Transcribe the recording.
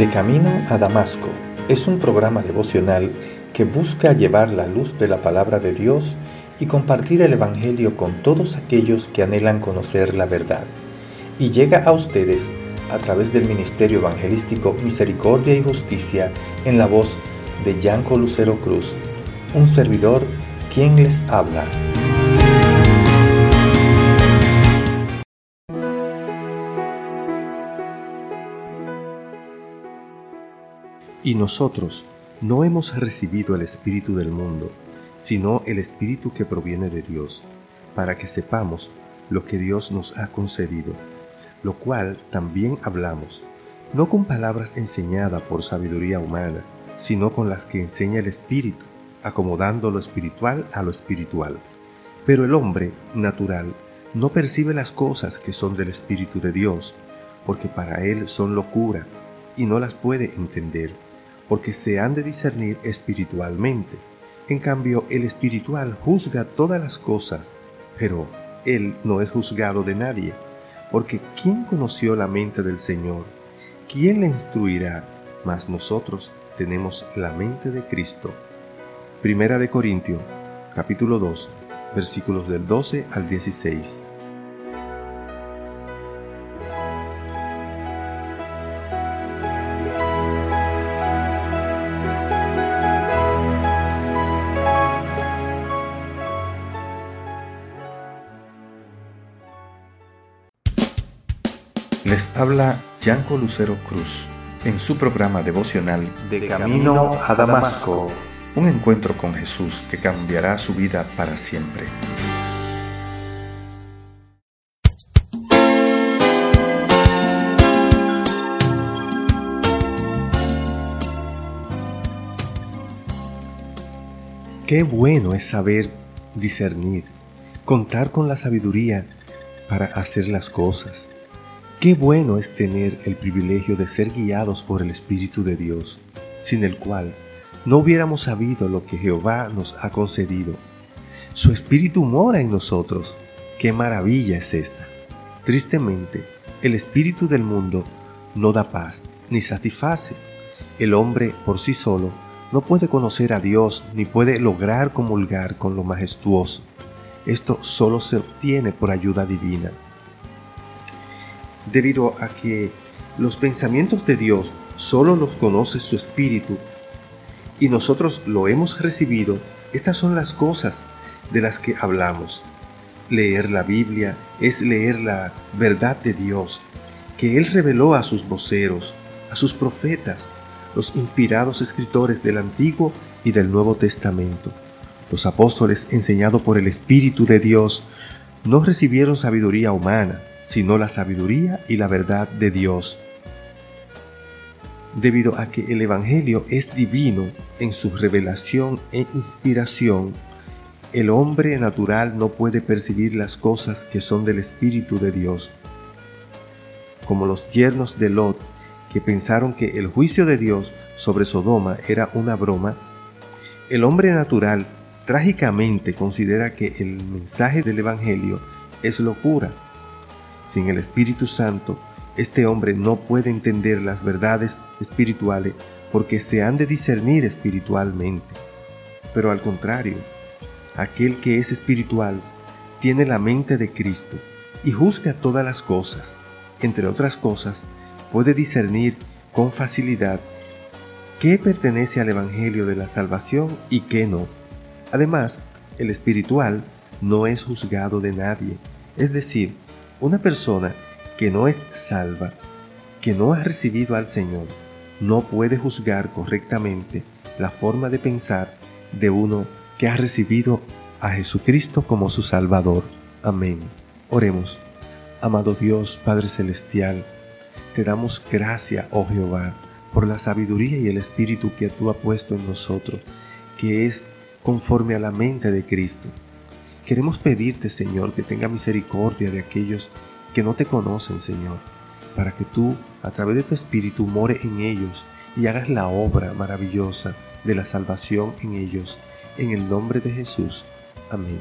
De Camino a Damasco es un programa devocional que busca llevar la luz de la palabra de Dios y compartir el Evangelio con todos aquellos que anhelan conocer la verdad. Y llega a ustedes a través del Ministerio Evangelístico Misericordia y Justicia en la voz de Yanco Lucero Cruz, un servidor quien les habla. Y nosotros no hemos recibido el Espíritu del mundo, sino el Espíritu que proviene de Dios, para que sepamos lo que Dios nos ha concedido, lo cual también hablamos, no con palabras enseñadas por sabiduría humana, sino con las que enseña el Espíritu, acomodando lo espiritual a lo espiritual. Pero el hombre natural no percibe las cosas que son del Espíritu de Dios, porque para él son locura, y no las puede entender porque se han de discernir espiritualmente. En cambio, el espiritual juzga todas las cosas, pero él no es juzgado de nadie, porque ¿quién conoció la mente del Señor? ¿Quién le instruirá? Mas nosotros tenemos la mente de Cristo. Primera de Corintios, capítulo 2, versículos del 12 al 16. Les habla Yanko Lucero Cruz en su programa devocional De Camino a Damasco. Un encuentro con Jesús que cambiará su vida para siempre. Qué bueno es saber discernir, contar con la sabiduría para hacer las cosas Qué bueno es tener el privilegio de ser guiados por el Espíritu de Dios, sin el cual no hubiéramos sabido lo que Jehová nos ha concedido. Su Espíritu mora en nosotros. Qué maravilla es esta. Tristemente, el Espíritu del mundo no da paz ni satisface. El hombre por sí solo no puede conocer a Dios ni puede lograr comulgar con lo majestuoso. Esto solo se obtiene por ayuda divina debido a que los pensamientos de Dios solo los conoce su Espíritu y nosotros lo hemos recibido, estas son las cosas de las que hablamos. Leer la Biblia es leer la verdad de Dios, que Él reveló a sus voceros, a sus profetas, los inspirados escritores del Antiguo y del Nuevo Testamento. Los apóstoles, enseñados por el Espíritu de Dios, no recibieron sabiduría humana, sino la sabiduría y la verdad de Dios. Debido a que el Evangelio es divino en su revelación e inspiración, el hombre natural no puede percibir las cosas que son del Espíritu de Dios. Como los yernos de Lot, que pensaron que el juicio de Dios sobre Sodoma era una broma, el hombre natural trágicamente considera que el mensaje del Evangelio es locura sin el Espíritu Santo, este hombre no puede entender las verdades espirituales porque se han de discernir espiritualmente. Pero al contrario, aquel que es espiritual tiene la mente de Cristo y juzga todas las cosas. Entre otras cosas, puede discernir con facilidad qué pertenece al Evangelio de la salvación y qué no. Además, el espiritual no es juzgado de nadie, es decir, una persona que no es salva, que no ha recibido al Señor, no puede juzgar correctamente la forma de pensar de uno que ha recibido a Jesucristo como su Salvador. Amén. Oremos. Amado Dios, Padre Celestial, te damos gracia, oh Jehová, por la sabiduría y el Espíritu que tú has puesto en nosotros, que es conforme a la mente de Cristo. Queremos pedirte, Señor, que tenga misericordia de aquellos que no te conocen, Señor, para que tú, a través de tu Espíritu, more en ellos y hagas la obra maravillosa de la salvación en ellos. En el nombre de Jesús. Amén.